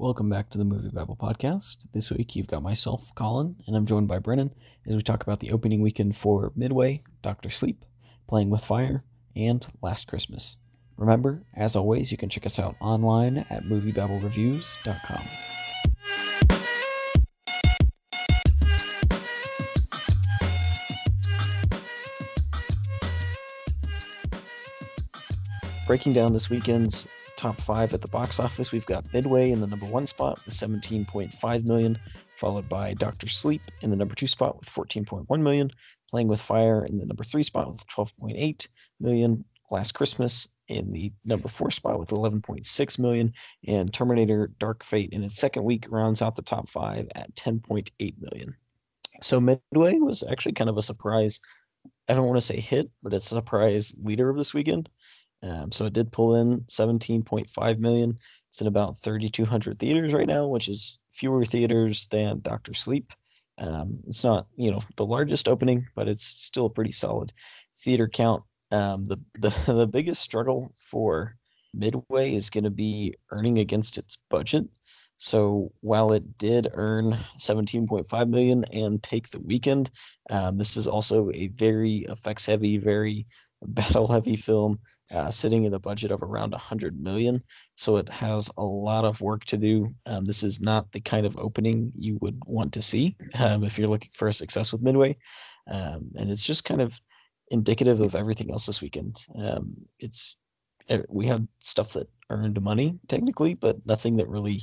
Welcome back to the MovieBabble podcast. This week you've got myself, Collin, and I'm joined by Brennan as we talk about the opening weekend for Midway, Doctor Sleep, Playing with Fire, and Last Christmas. Remember, as always, you can check us out online at moviebabblereviews.com. Breaking down this weekend's top five at the box office, we've got Midway in the number one spot with 17.5 million, followed by Doctor Sleep in the number two spot with 14.1 million, Playing with Fire in the number three spot with 12.8 million, Last Christmas in the number four spot with 11.6 million, and Terminator Dark Fate in its second week rounds out the top five at 10.8 million. So Midway was actually kind of a surprise. I don't want to say hit, but it's a surprise leader of this weekend. Um, so it did pull in 17.5 million. It's in about 3,200 theaters right now, which is fewer theaters than Doctor Sleep. Um, it's not, you know, the largest opening, but it's still a pretty solid theater count. Um, the, the the biggest struggle for Midway is going to be earning against its budget. So while it did earn 17.5 million and take the weekend, um, this is also a very effects heavy, very battle heavy film uh, sitting in a budget of around 100 million. So it has a lot of work to do. Um, this is not the kind of opening you would want to see um, if you're looking for a success with Midway. Um, and it's just kind of indicative of everything else this weekend. Um, it's eh, we had stuff that earned money technically, but nothing that really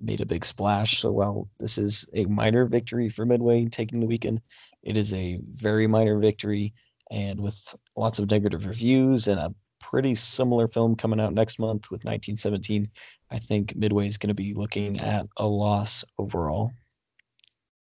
made a big splash. So while this is a minor victory for Midway taking the weekend, it is a very minor victory and with lots of negative reviews and a pretty similar film coming out next month with 1917. I think Midway is going to be looking at a loss overall.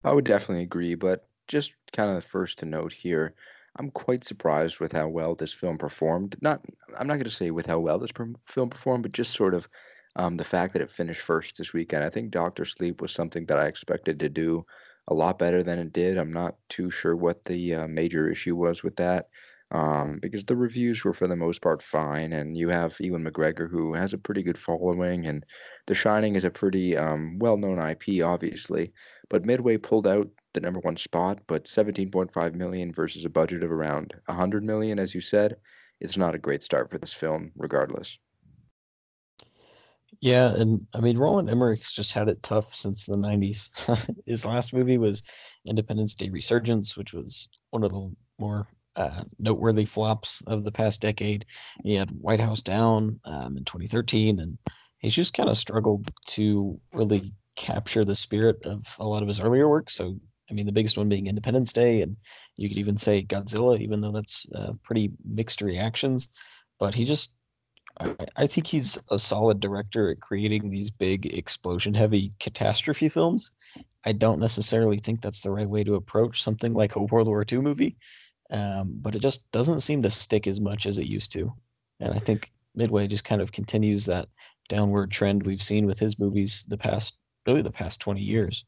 I would definitely agree, but just kind of first to note here, I'm quite surprised with how well this film performed. Not, I'm not going to say with how well this per- film performed, but just sort of um, the fact that it finished first this weekend. I think Doctor Sleep was something that I expected to do a lot better than it did. I'm not too sure what the uh, major issue was with that um, because the reviews were for the most part fine, and you have Ewan McGregor who has a pretty good following, and The Shining is a pretty um, well-known IP, obviously. But Midway pulled out the number one spot, but 17.5 million versus a budget of around 100 million, as you said, it's not a great start for this film, regardless. Yeah, and I mean Roland Emmerich's just had it tough since the '90s. His last movie was Independence Day Resurgence, which was one of the more uh, noteworthy flops of the past decade. He had White House Down um, in 2013, and he's just kind of struggled to really capture the spirit of a lot of his earlier work. So, I mean, the biggest one being Independence Day, and you could even say Godzilla, even though that's uh, pretty mixed reactions. But he just, I, I think he's a solid director at creating these big explosion heavy catastrophe films. I don't necessarily think that's the right way to approach something like a World War II movie um, but it just doesn't seem to stick as much as it used to. And I think Midway just kind of continues that downward trend we've seen with his movies the past, really the past 20 years.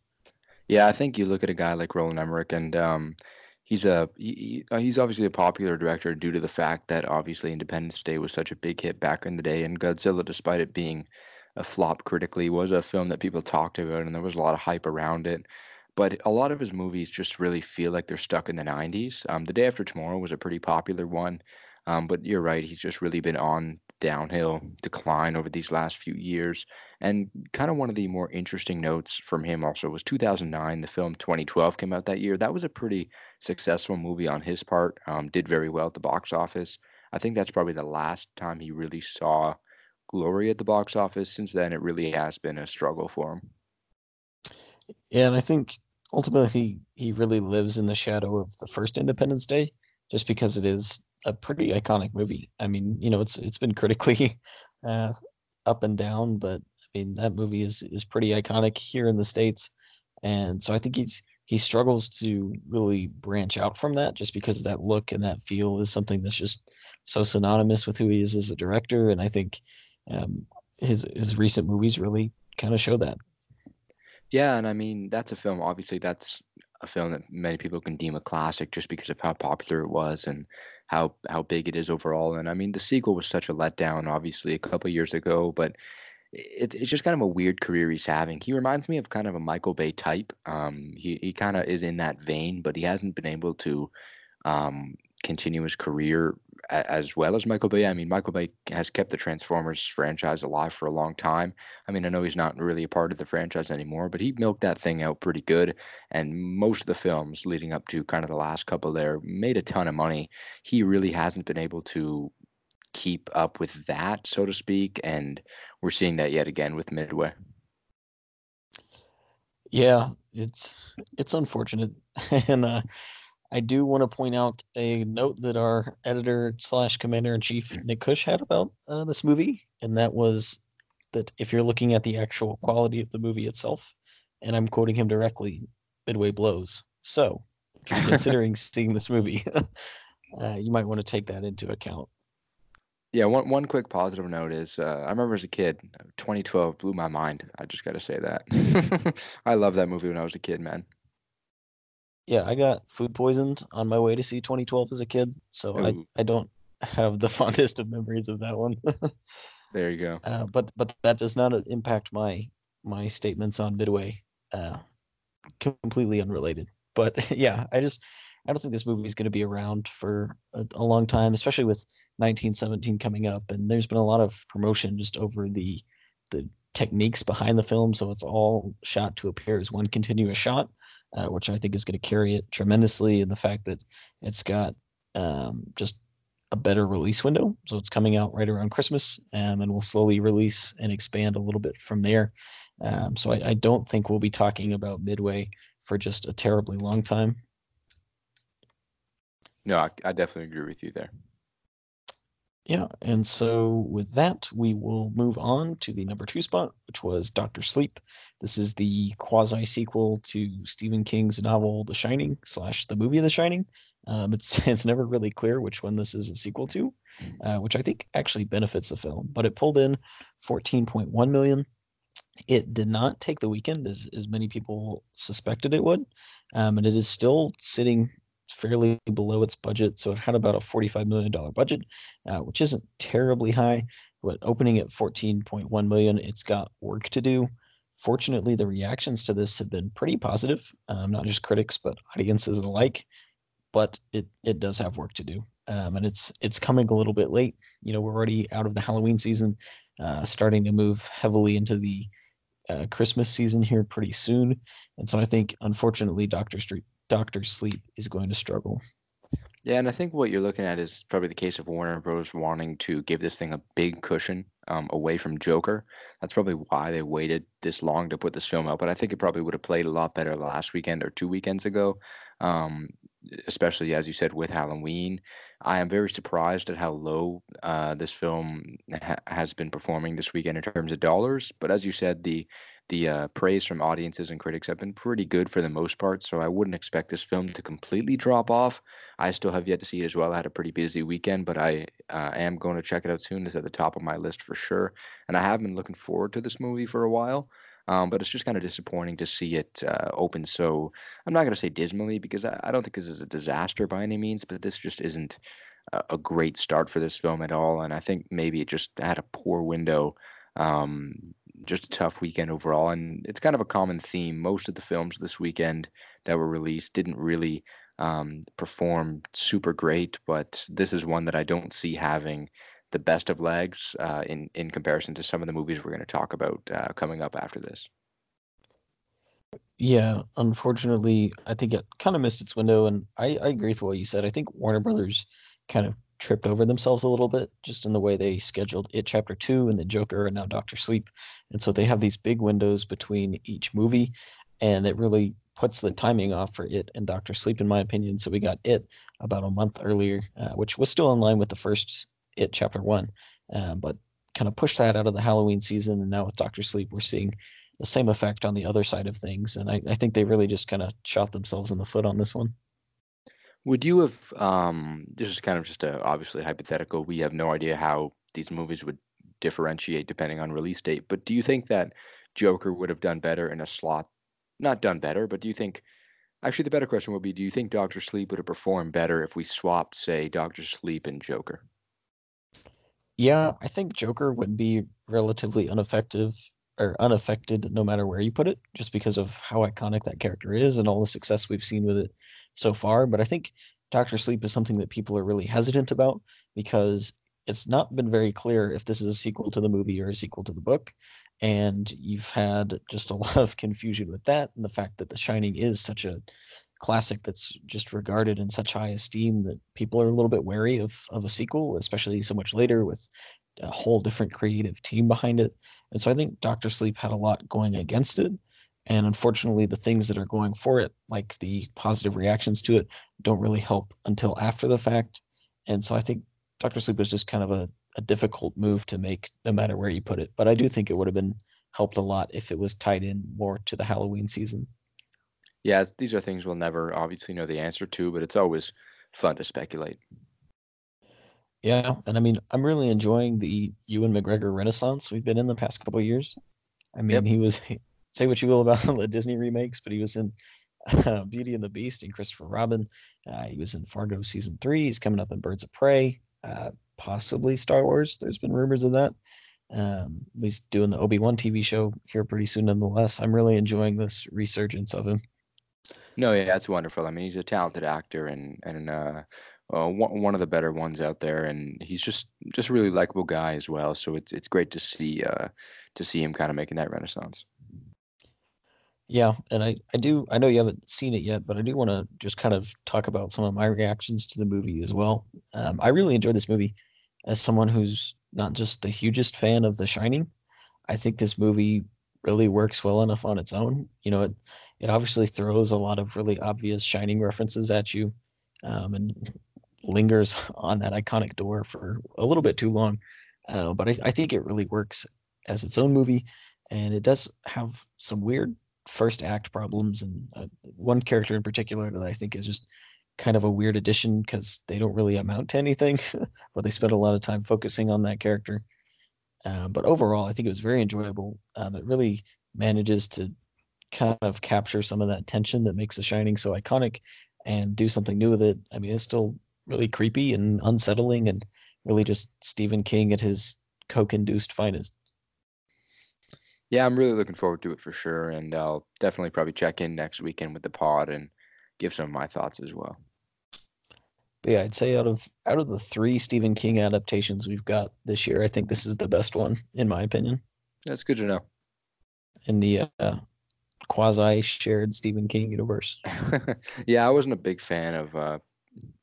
Yeah, I think you look at a guy like Roland Emmerich, and um, he's a he, uh, he's obviously a popular director due to the fact that obviously Independence Day was such a big hit back in the day, and Godzilla, despite it being a flop critically, was a film that people talked about, and there was a lot of hype around it but a lot of his movies just really feel like they're stuck in the 90s. Um, the Day After Tomorrow was a pretty popular one, um, but you're right, he's just really been on downhill decline over these last few years. And kind of one of the more interesting notes from him also was 2009. The film 2012 came out that year. That was a pretty successful movie on his part. Um, did very well at the box office. I think that's probably the last time he really saw glory at the box office. Since then, it really has been a struggle for him. Yeah, and I think ultimately he, he really lives in the shadow of the first Independence Day, just because it is a pretty iconic movie. I mean, you know, it's it's been critically uh, up and down, but I mean that movie is is pretty iconic here in the states, and so I think he's he struggles to really branch out from that just because that look and that feel is something that's just so synonymous with who he is as a director, and I think um, his his recent movies really kind of show that. Yeah, and I mean that's a film. Obviously, that's a film that many people can deem a classic just because of how popular it was and how how big it is overall. And I mean, the sequel was such a letdown, obviously, a couple years ago. But it, it's just kind of a weird career he's having. He reminds me of kind of a Michael Bay type. Um, he he kind of is in that vein, but he hasn't been able to um, continue his career as well as Michael Bay. I mean, Michael Bay has kept the Transformers franchise alive for a long time. I mean, I know he's not really a part of the franchise anymore, but he milked that thing out pretty good. And most of the films leading up to kind of the last couple there made a ton of money. He really hasn't been able to keep up with that, so to speak. And we're seeing that yet again with Midway. Yeah, it's it's unfortunate, and uh, I do want to point out a note that our editor slash commander in chief Nick Cush had about uh, this movie, and that was that if you're looking at the actual quality of the movie itself, and I'm quoting him directly, Midway blows. So, if you're considering seeing this movie, uh, you might want to take that into account. Yeah, one one quick positive note is uh, I remember as a kid, 2012 blew my mind. I just got to say that. I love that movie when I was a kid, man. Yeah, I got food poisoned on my way to see 2012 as a kid, so I, I don't have the fondest of memories of that one. there you go. Uh, but but that does not impact my my statements on Midway. Uh, completely unrelated. But yeah, I just I don't think this movie is going to be around for a, a, long time, especially with 1917 coming up. And there's been a lot of promotion just over the the techniques behind the film, so it's all shot to appear as one continuous shot, uh, which I think is going to carry it tremendously. And the fact that it's got um, just a better release window, so it's coming out right around Christmas, um, and will slowly release and expand a little bit from there. Um, so I, I don't think we'll be talking about Midway for just a terribly long time. No, I, I definitely agree with you there. Yeah, and so with that, we will move on to the number two spot, which was Doctor Sleep. This is the quasi sequel to Stephen King's novel The Shining slash the movie The Shining. Um, it's it's never really clear which one this is a sequel to, uh, which I think actually benefits the film. But it pulled in 14.1 million. It did not take the weekend as, as many people suspected it would, um, and it is still sitting fairly below its budget. So it had about a $45 million budget, uh, which isn't terribly high, but opening at 14.1 million, it's got work to do. Fortunately, the reactions to this have been pretty positive, um, not just critics, but audiences alike. But it, it does have work to do. Um, and it's it's coming a little bit late. You know, we're already out of the Halloween season, uh, starting to move heavily into the uh, Christmas season here pretty soon. And so I think, unfortunately, Doctor Street Doctor Sleep is going to struggle. Yeah, and I think what you're looking at is probably the case of Warner Bros. wanting to give this thing a big cushion um, away from Joker. That's probably why they waited this long to put this film out. But I think it probably would have played a lot better last weekend or two weekends ago, um, especially as you said with Halloween. I am very surprised at how low uh, this film ha- has been performing this weekend in terms of dollars. But as you said, the the uh, praise from audiences and critics have been pretty good for the most part. So I wouldn't expect this film to completely drop off. I still have yet to see it as well. I had a pretty busy weekend, but I uh, am going to check it out soon. It's at the top of my list for sure. And I have been looking forward to this movie for a while. Um, but it's just kind of disappointing to see it uh, open so I'm not going to say dismally because I, I, don't think this is a disaster by any means, but this just isn't a, a great start for this film at all. And I think maybe it just had a poor window um, just a tough weekend overall. And it's kind of a common theme. Most of the films this weekend that were released didn't really um, perform super great, but this is one that I don't see having the best of legs uh, in in comparison to some of the movies we're going to talk about uh, coming up after this. Yeah, unfortunately, I think it kind of missed its window, and I, I agree with what you said. I think Warner Brothers kind of tripped over themselves a little bit just in the way they scheduled it chapter two and the joker and now doctor sleep. And so they have these big windows between each movie and it really puts the timing off for it and doctor sleep in my opinion. So we got it about a month earlier uh, which was still in line with the first it chapter one uh, but kind of pushed that out of the halloween season. And now with doctor sleep we're seeing the same effect on the other side of things. And i, I think they really just kind of shot themselves in the foot on this one would you have, um, this is kind of just a obviously hypothetical. We have no idea how these movies would differentiate depending on release date, but do you think that Joker would have done better in a slot? Not done better, but do you think, actually, the better question would be, do you think Doctor Sleep would have performed better if we swapped, say, Doctor Sleep and Joker? Yeah, I think Joker would be relatively ineffective or unaffected no matter where you put it, just because of how iconic that character is and all the success we've seen with it so far. But I think Doctor Sleep is something that people are really hesitant about because it's not been very clear if this is a sequel to the movie or a sequel to the book. And you've had just a lot of confusion with that and the fact that The Shining is such a classic that's just regarded in such high esteem that people are a little bit wary of of a sequel, especially so much later with a whole different creative team behind it. And so I think Doctor Sleep had a lot going against it. And unfortunately, the things that are going for it, like the positive reactions to it, don't really help until after the fact. And so I think Doctor Sleep was just kind of a, a difficult move to make, no matter where you put it. But I do think it would have been helped a lot if it was tied in more to the Halloween season. Yeah, these are things we'll never obviously know the answer to, but it's always fun to speculate. Yeah, and I mean, I'm really enjoying the Ewan McGregor renaissance we've been in the past couple years. I mean, yep. he was say what you will about the Disney remakes, but he was in uh, Beauty and the Beast and Christopher Robin. Uh, he was in Fargo season three. He's coming up in Birds of Prey, uh, possibly Star Wars. There's been rumors of that. Um, he's doing the Obi Wan TV show here pretty soon, nonetheless. I'm really enjoying this resurgence of him. No, yeah, that's wonderful. I mean, he's a talented actor and and uh, uh, one, one of the better ones out there, and he's just just a really likable guy as well. So it's it's great to see uh, to see him kind of making that renaissance. Yeah, and I, I do I know you haven't seen it yet, but I do want to just kind of talk about some of my reactions to the movie as well. Um, I really enjoyed this movie as someone who's not just the hugest fan of The Shining. I think this movie really works well enough on its own. You know, it it obviously throws a lot of really obvious Shining references at you, um, and lingers on that iconic door for a little bit too long. Uh, but I, I think it really works as its own movie, and it does have some weird first act problems and uh, one character in particular that I think is just kind of a weird addition because they don't really amount to anything, but they spend a lot of time focusing on that character. Uh, but overall, I think it was very enjoyable. Um, it really manages to kind of capture some of that tension that makes The Shining so iconic and do something new with it. I mean, it's still really creepy and unsettling and really just Stephen King at his coke induced finest. Yeah, I'm really looking forward to it for sure, and I'll definitely probably check in next weekend with the pod and give some of my thoughts as well. But yeah, I'd say out of out of the three Stephen King adaptations we've got this year, I think this is the best one in my opinion. That's good to know. In the uh, quasi shared Stephen King universe. yeah, I wasn't a big fan of uh,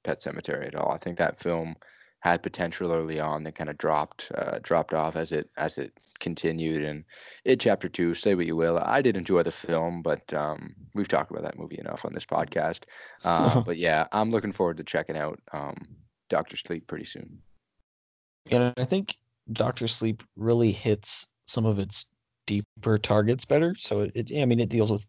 Pet Sematary at all. I think that film had potential early on that kind of dropped uh, dropped off as it as it continued and it chapter two say what you will. I did enjoy the film but um, we've talked about that movie enough on this podcast. Uh, but yeah i'm looking forward to checking out um, dr sleep pretty soon. And i think dr sleep really hits some of its deeper targets better. So it, it i mean it deals with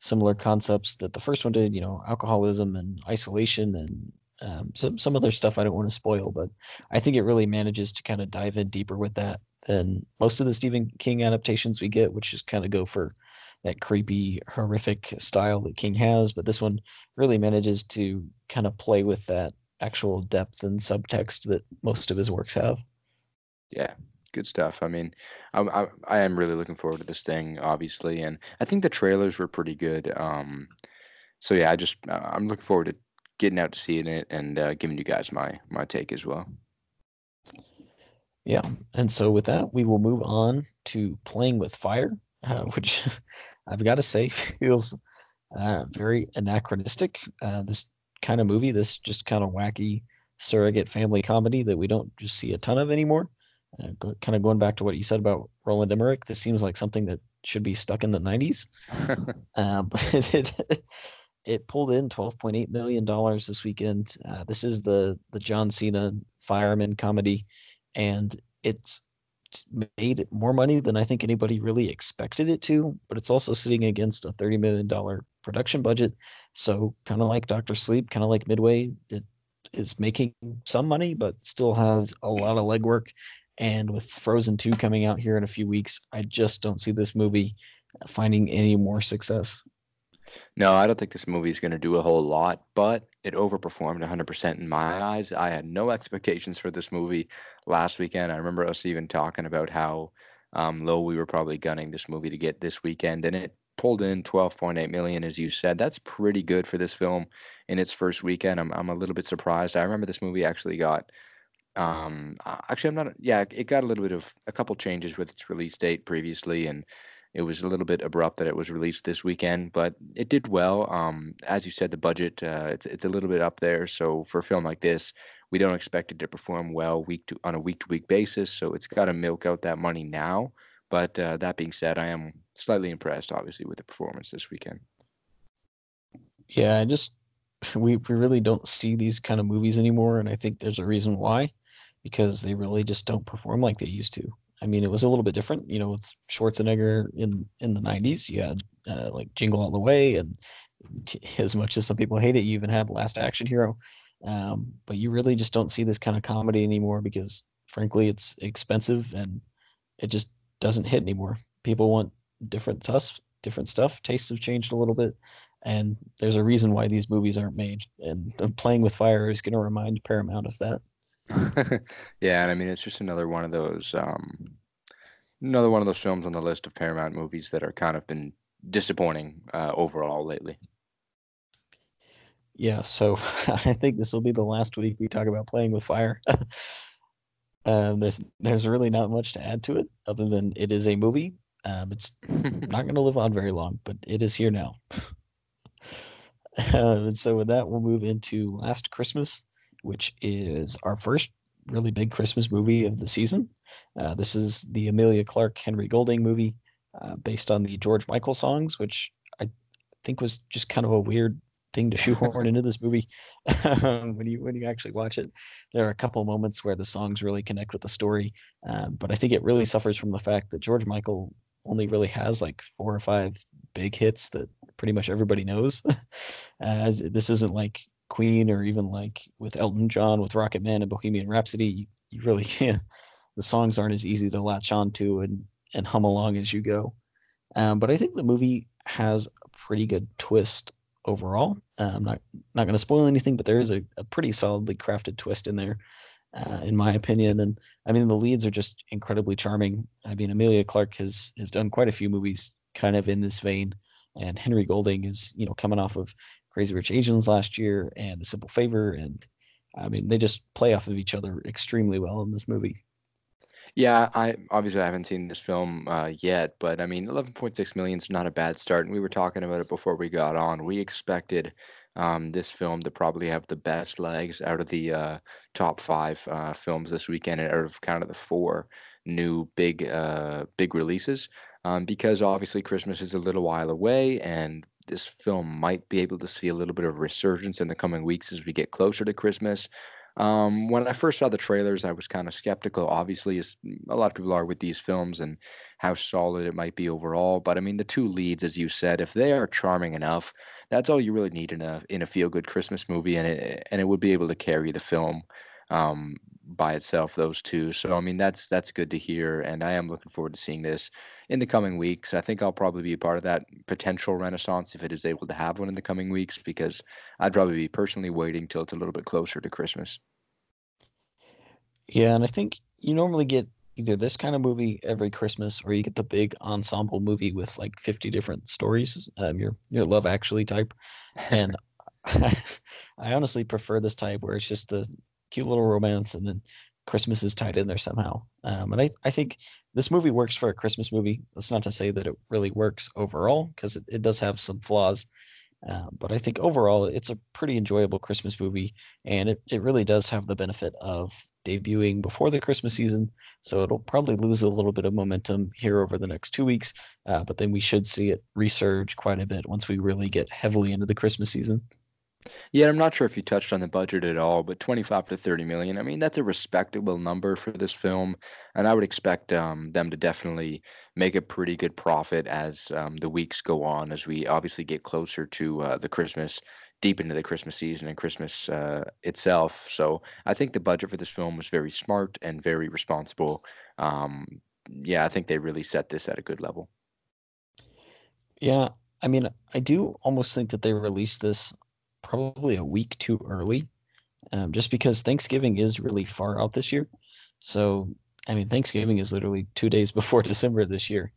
similar concepts that the first one did you know alcoholism and isolation and um, some some other stuff I don't want to spoil, but I think it really manages to kind of dive in deeper with that than most of the Stephen King adaptations we get, which just kind of go for that creepy, horrific style that King has. But this one really manages to kind of play with that actual depth and subtext that most of his works have. Yeah, good stuff. I mean, I'm, I, I am really looking forward to this thing, obviously, and I think the trailers were pretty good. Um, so yeah, I just I'm looking forward to getting out to seeing it and uh, giving you guys my my take as well. Yeah, and so with that, we will move on to playing with fire, uh, which I've got to say feels uh, very anachronistic. Uh, this kind of movie, this just kind of wacky surrogate family comedy that we don't just see a ton of anymore. Uh, go, kind of going back to what you said about Roland Emmerich, this seems like something that should be stuck in the 90s. uh, but it, it pulled in 12.8 million dollars this weekend. Uh, this is the the John Cena fireman comedy, and it's made more money than I think anybody really expected it to. But it's also sitting against a 30 million dollar production budget, so kind of like Doctor Sleep, kind of like Midway, it is making some money, but still has a lot of legwork. And with Frozen 2 coming out here in a few weeks, I just don't see this movie finding any more success. No, I don't think this movie is going to do a whole lot, but it overperformed 100% in my eyes. I had no expectations for this movie last weekend. I remember us even talking about how um, low we were probably gunning this movie to get this weekend, and it pulled in 12.8 million, as you said. That's pretty good for this film in its first weekend. I'm I'm a little bit surprised. I remember this movie actually got. Um, actually, I'm not. Yeah, it got a little bit of a couple changes with its release date previously, and it was a little bit abrupt that it was released this weekend, but it did well. Um, as you said, the budget uh, it's it's a little bit up there. So for a film like this, we don't expect it to perform well week to on a week to week basis. So it's got to milk out that money now. But uh, that being said, I am slightly impressed, obviously, with the performance this weekend. Yeah, I just we we really don't see these kind of movies anymore, and I think there's a reason why, because they really just don't perform like they used to. I mean, it was a little bit different, you know, with Schwarzenegger in in the '90s. You had uh, like Jingle All the Way, and as much as some people hate it, you even had Last Action Hero. Um, but you really just don't see this kind of comedy anymore because, frankly, it's expensive and it just doesn't hit anymore. People want different stuff, different stuff. Tastes have changed a little bit, and there's a reason why these movies aren't made. And Playing with Fire is going to remind Paramount of that. yeah, and I mean it's just another one of those um, another one of those films on the list of Paramount movies that are kind of been disappointing uh, overall lately. Yeah, so I think this will be the last week we talk about playing with fire. um, there's there's really not much to add to it other than it is a movie. Um, it's not going to live on very long, but it is here now. um, and so with that, we'll move into Last Christmas, which is our first really big Christmas movie of the season. Uh, this is the Emilia Clarke Henry Golding movie uh, based on the George Michael songs, which I think was just kind of a weird thing to shoehorn into this movie when you when you actually watch it. There are a couple moments where the songs really connect with the story, um, but I think it really suffers from the fact that George Michael only really has like four or five big hits that pretty much everybody knows. As this isn't like Queen or even like with Elton John with Rocket Man and Bohemian Rhapsody, you, you really can't. The songs aren't as easy to latch on to and and hum along as you go. Um, but I think the movie has a pretty good twist overall. Uh, I'm not not going to spoil anything, but there is a, a pretty solidly crafted twist in there, uh, in my opinion. And I mean, the leads are just incredibly charming. I mean, Emilia Clarke has has done quite a few movies kind of in this vein, and Henry Golding is you know coming off of Crazy Rich Asians last year and The Simple Favor, and I mean they just play off of each other extremely well in this movie. Yeah, I obviously I haven't seen this film uh, yet, but I mean, 11.6 million is not a bad start, and we were talking about it before we got on. We expected um, this film to probably have the best legs out of the uh, top five uh, films this weekend, out of kind of the four new big uh, big releases, um, because obviously Christmas is a little while away, and this film might be able to see a little bit of resurgence in the coming weeks as we get closer to Christmas. Um, when I first saw the trailers, I was kind of skeptical, obviously, as a lot of people are with these films and how solid it might be overall. But I mean, the two leads, as you said, if they are charming enough, that's all you really need in a in a feel good Christmas movie, and it and it would be able to carry the film um, by itself. Those two, so I mean, that's that's good to hear, and I am looking forward to seeing this in the coming weeks. I think I'll probably be a part of that potential renaissance if it is able to have one in the coming weeks, because I'd probably be personally waiting till it's a little bit closer to Christmas. Yeah, and I think you normally get either this kind of movie every Christmas, or you get the big ensemble movie with like fifty different stories. Um, your your Love Actually type, and I honestly prefer this type where it's just the cute little romance and then Christmas is tied in there somehow. Um, and I, I think this movie works for a Christmas movie. That's not to say that it really works overall because it, it does have some flaws. Uh, but I think overall it's a pretty enjoyable Christmas movie, and it, it really does have the benefit of debuting before the Christmas season. So it'll probably lose a little bit of momentum here over the next two weeks, uh, but then we should see it resurge quite a bit once we really get heavily into the Christmas season. Yeah, I'm not sure if you touched on the budget at all, but 25 to 30 million. I mean, that's a respectable number for this film, and I would expect um, them to definitely make a pretty good profit as um, the weeks go on, as we obviously get closer to uh, the Christmas, deep into the Christmas season and Christmas uh, itself. So I think the budget for this film was very smart and very responsible. Um, yeah, I think they really set this at a good level. Yeah, I mean, I do almost think that they released this probably a week too early, um, just because Thanksgiving is really far out this year. So, I mean, Thanksgiving is literally two days before December this year,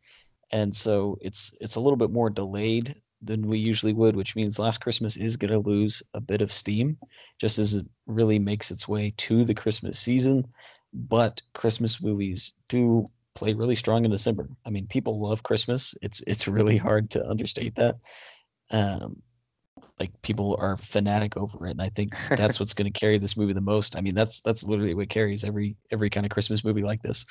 and so it's it's a little bit more delayed than we usually would, which means Last Christmas is going to lose a bit of steam, just as it really makes its way to the Christmas season. But Christmas movies do play really strong in December. I mean, people love Christmas. It's it's really hard to understate that. Um, like people are fanatic over it, and I think that's what's going to carry this movie the most. I mean, that's that's literally what carries every every kind of Christmas movie like this.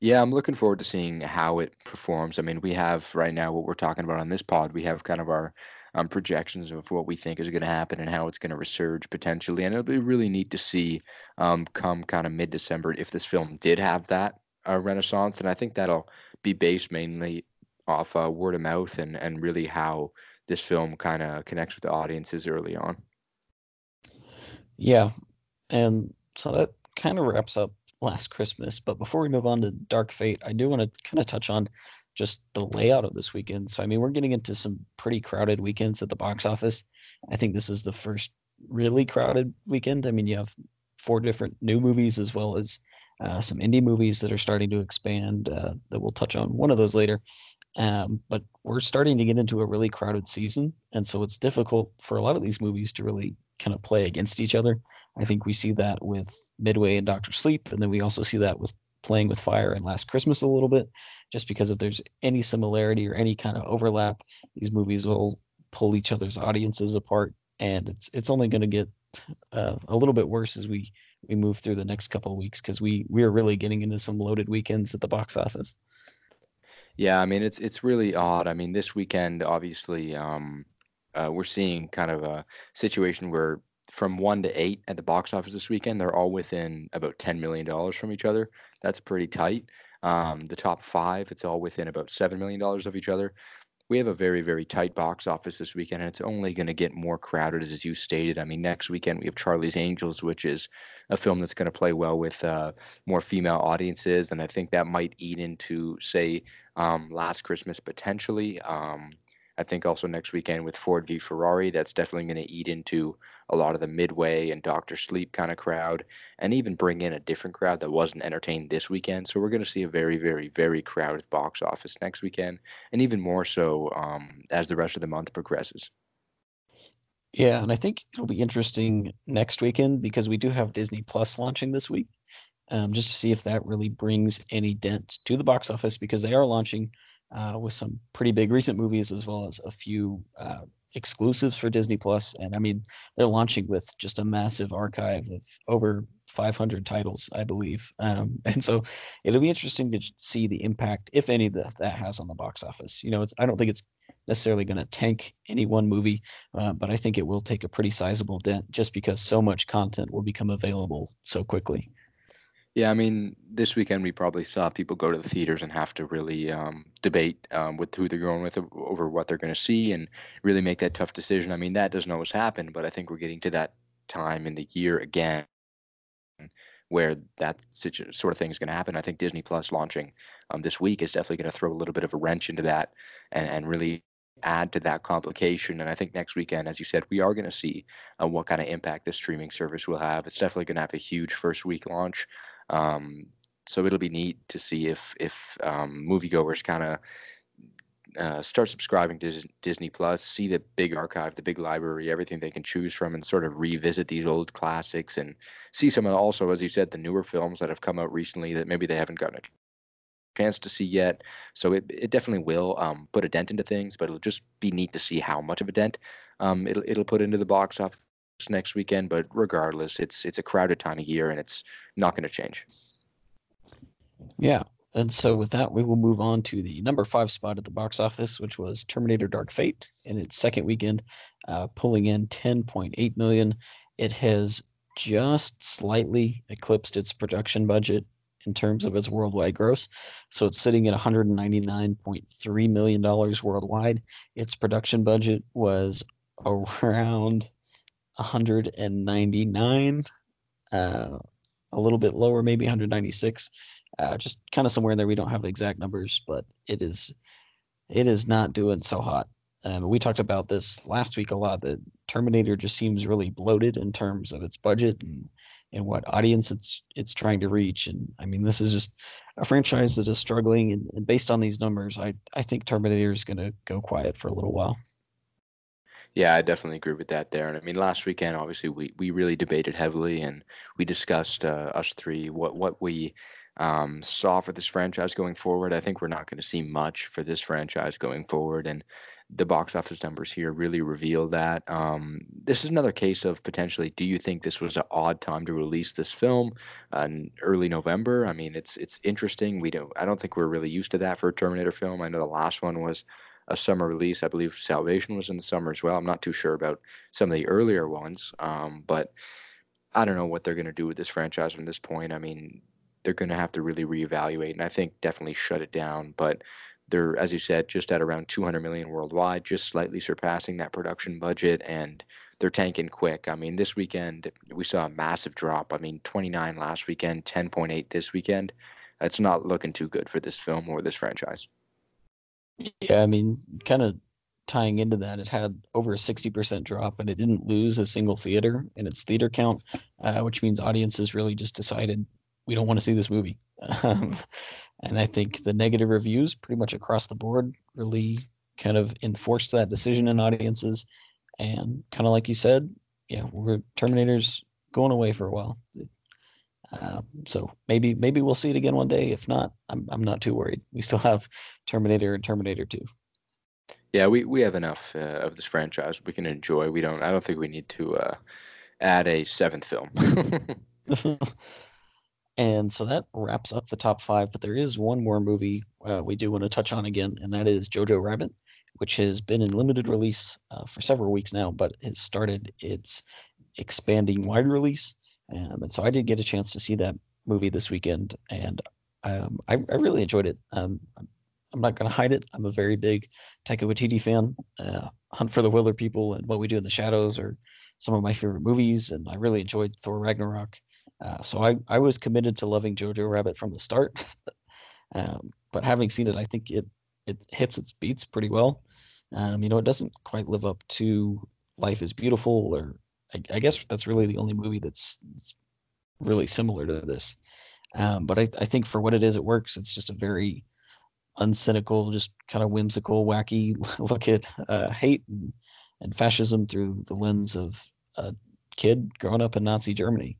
Yeah, I'm looking forward to seeing how it performs. I mean, we have right now what we're talking about on this pod. We have kind of our um, projections of what we think is going to happen and how it's going to resurge potentially. And it'll be really neat to see um, come kind of mid December if this film did have that uh, renaissance. And I think that'll be based mainly off uh, word of mouth and, and really how this film kind of connects with the audiences early on. Yeah. And so that kind of wraps up last Christmas. But before we move on to Dark Fate, I do want to kind of touch on just the layout of this weekend. So, I mean, we're getting into some pretty crowded weekends at the box office. I think this is the first really crowded weekend. I mean, you have four different new movies as well as uh, some indie movies that are starting to expand. Uh, that we'll touch on one of those later. Um, but we're starting to get into a really crowded season, and so it's difficult for a lot of these movies to really kind of play against each other. I think we see that with Midway and Doctor Sleep, and then we also see that with Playing with Fire and Last Christmas a little bit, just because if there's any similarity or any kind of overlap, these movies will pull each other's audiences apart, and it's it's only going to get uh, a little bit worse as we we move through the next couple of weeks because we we are really getting into some loaded weekends at the box office. Yeah, I mean it's it's really odd. I mean this weekend, obviously, um, uh, we're seeing kind of a situation where from one to eight at the box office this weekend, they're all within about $10 million from each other. That's pretty tight. Um, the top five, it's all within about $7 million of each other. We have a very, very tight box office this weekend, and it's only going to get more crowded, as you stated. I mean, next weekend we have Charlie's Angels, which is a film that's going to play well with uh, more female audiences, and I think that might eat into, say, um, Last Christmas potentially. Um, I think also next weekend with Ford v Ferrari, that's definitely going to eat into a lot of the midway and Doctor Sleep kind of crowd, and even bring in a different crowd that wasn't entertained this weekend. So we're going to see a very, very, very crowded box office next weekend, and even more so um, as the rest of the month progresses. Yeah, and I think it'll be interesting next weekend because we do have Disney Plus launching this week, um, just to see if that really brings any dent to the box office because they are launching uh, with some pretty big recent movies as well as a few uh, exclusives for Disney And I mean, they're launching with just a massive archive of over 500 titles, I believe. Um, and so it'll be interesting to see the impact, if any, that that has on the box office. You know, it's I don't think it's necessarily going to tank any one movie, uh, but I think it will take a pretty sizable dent just because so much content will become available so quickly. Yeah, I mean, this weekend we probably saw people go to the theaters and have to really um, debate um, with who they're going with over what they're going to see and really make that tough decision. I mean, that doesn't always happen, but I think we're getting to that time in the year again where that situ- sort of thing is going to happen. I think Disney Plus launching um, this week is definitely going to throw a little bit of a wrench into that and, and really add to that complication. And I think next weekend, as you said, we are going to see uh, what kind of impact this streaming service will have. It's definitely going to have a huge first week launch. Um, so it'll be neat to see if if um, moviegoers kind of uh, start subscribing to Disney Plus, see the big archive, the big library, everything they can choose from, and sort of revisit these old classics and see some of also, as you said, the newer films that have come out recently that maybe they haven't gotten a chance to see yet. So it, it definitely will um, put a dent into things, but it'll just be neat to see how much of a dent um, it'll it'll put into the box office next weekend, but regardless, it's it's a crowded time of year and it's not going to change. Yeah. And so with that, we will move on to the number five spot at the box office, which was Terminator Dark Fate in its second weekend, uh, pulling in 10.8 million. It has just slightly eclipsed its production budget in terms of its worldwide gross. So it's sitting at $199.3 million worldwide. Its production budget was around 199, uh, a little bit lower, maybe 196, uh, just kind of somewhere in there. We don't have the exact numbers, but it is it is not doing so hot. Um, we talked about this last week a lot. That Terminator just seems really bloated in terms of its budget and and what audience it's it's trying to reach. And I mean, this is just a franchise that is struggling. And, and based on these numbers, I I think Terminator is going to go quiet for a little while. Yeah, I definitely agree with that there. And I mean, last weekend, obviously, we, we really debated heavily and we discussed uh, us three what what we um, saw for this franchise going forward. I think we're not going to see much for this franchise going forward, and the box office numbers here really reveal that. Um, this is another case of potentially. Do you think this was an odd time to release this film uh, early November? I mean, it's it's interesting. We don't. I don't think we're really used to that for a Terminator film. I know the last one was a summer release. I believe Salvation was in the summer as well. I'm not too sure about some of the earlier ones, um, but I don't know what they're going to do with this franchise from this point. I mean, they're going to have to really reevaluate, and I think definitely shut it down. But they're, as you said, just at around 200 million worldwide, just slightly surpassing that production budget, and they're tanking quick. I mean, this weekend we saw a massive drop. I mean, 29 last weekend, 10.8 this weekend. It's not looking too good for this film or this franchise. Yeah, I mean, kind of tying into that, it had over a 60% drop, and it didn't lose a single theater in its theater count, uh, which means audiences really just decided we don't want to see this movie. Um, and I think the negative reviews pretty much across the board really kind of enforced that decision in audiences. And kind of like you said, yeah, we're Terminator's going away for a while. Uh, so maybe maybe we'll see it again one day. If not, I'm I'm not too worried. We still have Terminator and Terminator Two. Yeah, we, we have enough uh, of this franchise we can enjoy. We don't. I don't think we need to uh, add a seventh film. And so that wraps up the top five. But there is one more movie uh, we do want to touch on again, and that is Jojo Rabbit, which has been in limited release uh, for several weeks now, but has started its expanding wide release. Um, and so I did get a chance to see that movie this weekend, and um, I, I, really enjoyed it. Um, I'm not going to hide it. I'm a very big Taika Waititi fan. Uh, Hunt for the Wilderpeople and What We Do in the Shadows are some of my favorite movies, and I really enjoyed Thor Ragnarok. Uh, so I, I was committed to loving Jojo Rabbit from the start. um, but having seen it, I think it it hits its beats pretty well. Um, you know, it doesn't quite live up to Life is Beautiful, or I, I guess that's really the only movie that's, that's really similar to this. Um, but I, I think for what it is, it works. It's just a very uncynical, just kind of whimsical, wacky look at uh, hate and, and fascism through the lens of a kid growing up in Nazi Germany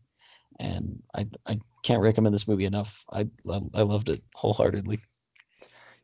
and I I can't recommend this movie enough. I I loved it wholeheartedly.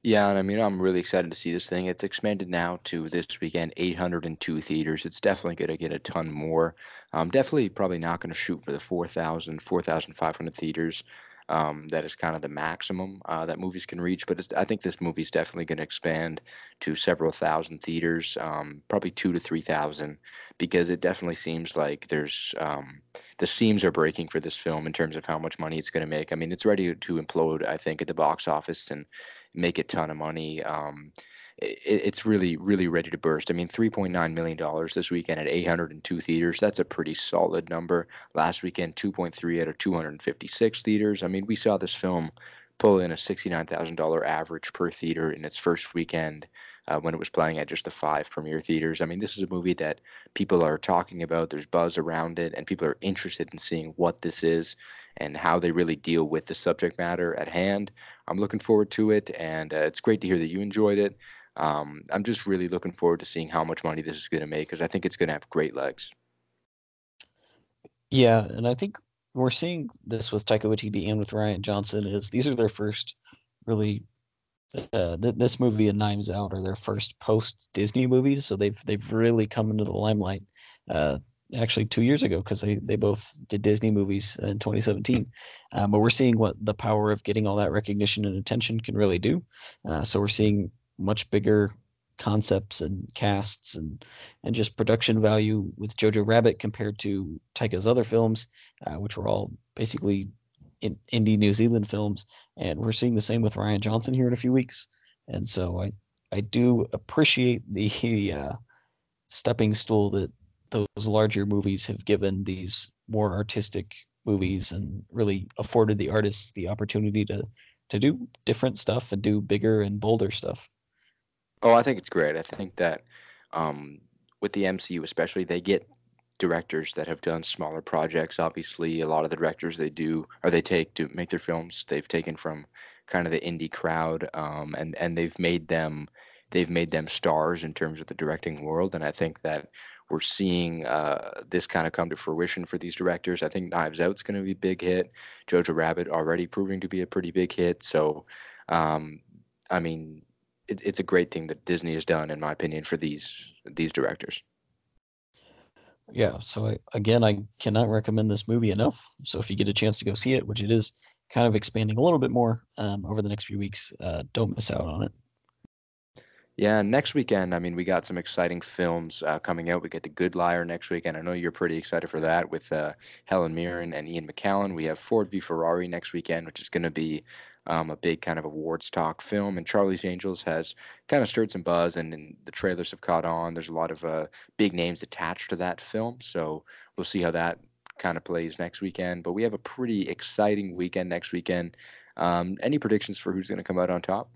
Yeah, and I mean, I'm really excited to see this thing. It's expanded now to this weekend 802 theaters. It's definitely going to get a ton more. Definitely probably not going to shoot for the 4,000, 4,500 theaters um, that is kind of the maximum uh, that movies can reach. But I think this movie is definitely going to expand to several thousand theaters, um, probably two to three thousand, because it definitely seems like there's um, the seams are breaking for this film in terms of how much money it's going to make. I mean, it's ready to implode, I think, at the box office and make a ton of money. Um, it's really really ready to burst. I mean, 3.9 million dollars this weekend at 802 theaters. That's a pretty solid number. Last weekend, 2.3 at 256 theaters. I mean, we saw this film pull in a $69,000 average per theater in its first weekend uh, when it was playing at just the five premiere theaters. I mean, this is a movie that people are talking about. There's buzz around it, and people are interested in seeing what this is and how they really deal with the subject matter at hand. I'm looking forward to it, and uh, it's great to hear that you enjoyed it. Um, I'm just really looking forward to seeing how much money this is going to make because I think it's going to have great legs. Yeah, and I think we're seeing this with Taika Waititi and with Rian Johnson is these are their first really uh, th- this movie and Knives Out are their first post Disney movies, so they've they've really come into the limelight. Uh, actually, two years ago because they they both did Disney movies in 2017. Um, but we're seeing what the power of getting all that recognition and attention can really do. Uh, so we're seeing much bigger concepts and casts and and just production value with Jojo Rabbit compared to Taika's other films, uh, which were all basically in indie New Zealand films. And we're seeing the same with Rian Johnson here in a few weeks. And so I I do appreciate the uh, stepping stool that those larger movies have given these more artistic movies and really afforded the artists the opportunity to to do different stuff and do bigger and bolder stuff. Oh, I think it's great. I think that um, with the MCU especially, they get directors that have done smaller projects. Obviously, a lot of the directors they do or they take to make their films, they've taken from kind of the indie crowd, um, and and they've made them they've made them stars in terms of the directing world. And I think that we're seeing uh, this kind of come to fruition for these directors. I think Knives Out's going to be a big hit. Jojo Rabbit already proving to be a pretty big hit. So, um, I mean, it, it's a great thing that Disney has done, in my opinion, for these these directors. Yeah. So I, again, I cannot recommend this movie enough. So if you get a chance to go see it, which it is kind of expanding a little bit more um, over the next few weeks, uh, don't miss out on it. Yeah, next weekend, I mean, we got some exciting films uh, coming out. We get The Good Liar next weekend. I know you're pretty excited for that with uh, Helen Mirren and Ian McKellen. We have Ford v Ferrari next weekend, which is going to be um, a big kind of awards talk film. And Charlie's Angels has kind of stirred some buzz, and, and the trailers have caught on. There's a lot of uh, big names attached to that film, so we'll see how that kind of plays next weekend. But we have a pretty exciting weekend next weekend. Um, any predictions for who's going to come out on top?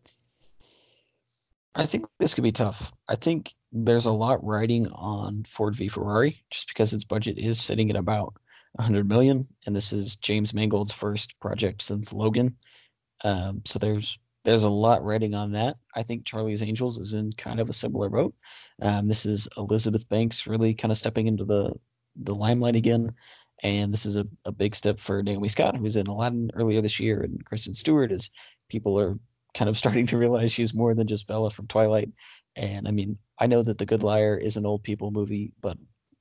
I think this could be tough. I think there's a lot riding on Ford v Ferrari just because its budget is sitting at about 100 million, and this is James Mangold's first project since Logan. Um, so there's there's a lot riding on that. I think Charlie's Angels is in kind of a similar boat. Um, this is Elizabeth Banks really kind of stepping into the the limelight again, and this is a, a big step for Naomi Scott, who was in Aladdin earlier this year, and Kristen Stewart, as people are kind of starting to realize she's more than just Bella from Twilight. And I mean, I know that The Good Liar is an old people movie, but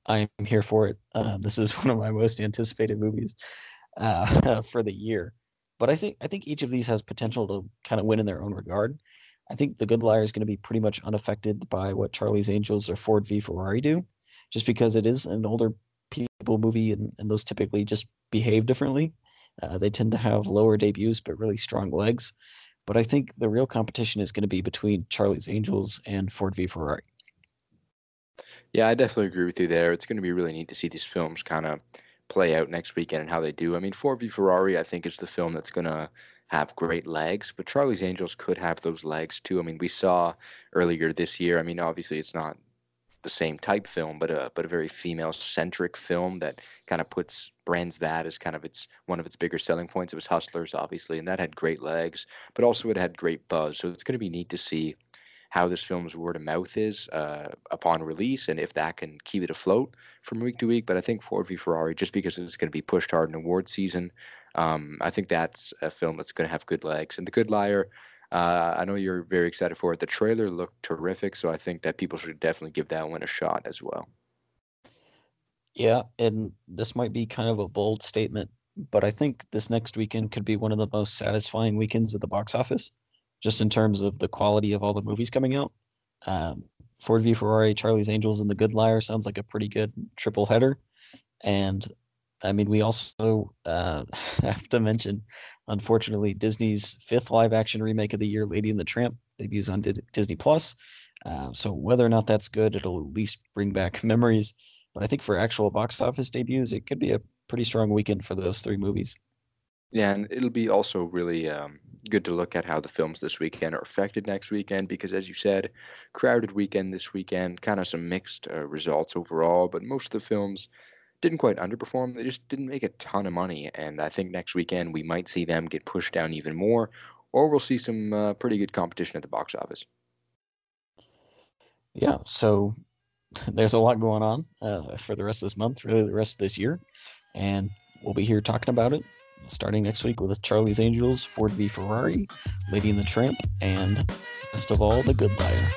I'm here for it. Um, this is one of my most anticipated movies uh, for the year. But I think I think each of these has potential to kind of win in their own regard. I think The Good Liar is going to be pretty much unaffected by what Charlie's Angels or Ford v Ferrari do, just because it is an older people movie and, and those typically just behave differently. Uh, they tend to have lower debuts but really strong legs. But I think the real competition is going to be between Charlie's Angels and Ford v Ferrari. Yeah, I definitely agree with you there. It's going to be really neat to see these films kind of play out next weekend and how they do. I mean, Ford v Ferrari, I think, is the film that's going to have great legs, but Charlie's Angels could have those legs too. I mean, we saw earlier this year. I mean, obviously, it's not the same type film, but a but a very female centric film that kind of puts brands that as kind of its one of its bigger selling points. It was Hustlers, obviously, and that had great legs, but also it had great buzz. So it's going to be neat to see how this film's word of mouth is uh, upon release and if that can keep it afloat from week to week. But I think Ford v Ferrari, just because it's going to be pushed hard in award season, um, I think that's a film that's going to have good legs. And The Good Liar, uh, I know you're very excited for it. The trailer looked terrific, so I think that people should definitely give that one a shot as well. Yeah, and this might be kind of a bold statement, but I think this next weekend could be one of the most satisfying weekends at the box office, just in terms of the quality of all the movies coming out. Um, Ford v Ferrari, Charlie's Angels, and The Good Liar sounds like a pretty good triple header. And I mean, we also uh, have to mention, unfortunately, Disney's fifth live action remake of the year, Lady and the Tramp, debuts on Disney Plus. Uh, so whether or not that's good, it'll at least bring back memories. But I think for actual box office debuts, it could be a pretty strong weekend for those three movies. Yeah, and it'll be also really um, good to look at how the films this weekend are affected next weekend because, as you said, crowded weekend this weekend, kind of some mixed uh, results overall. But most of the films didn't quite underperform. They just didn't make a ton of money. And I think next weekend we might see them get pushed down even more, or we'll see some uh, pretty good competition at the box office. Yeah. So there's a lot going on uh, for the rest of this month, really the rest of this year. And we'll be here talking about it starting next week with Charlie's Angels, Ford v Ferrari, Lady and the Tramp, and best of all, The Good Liar.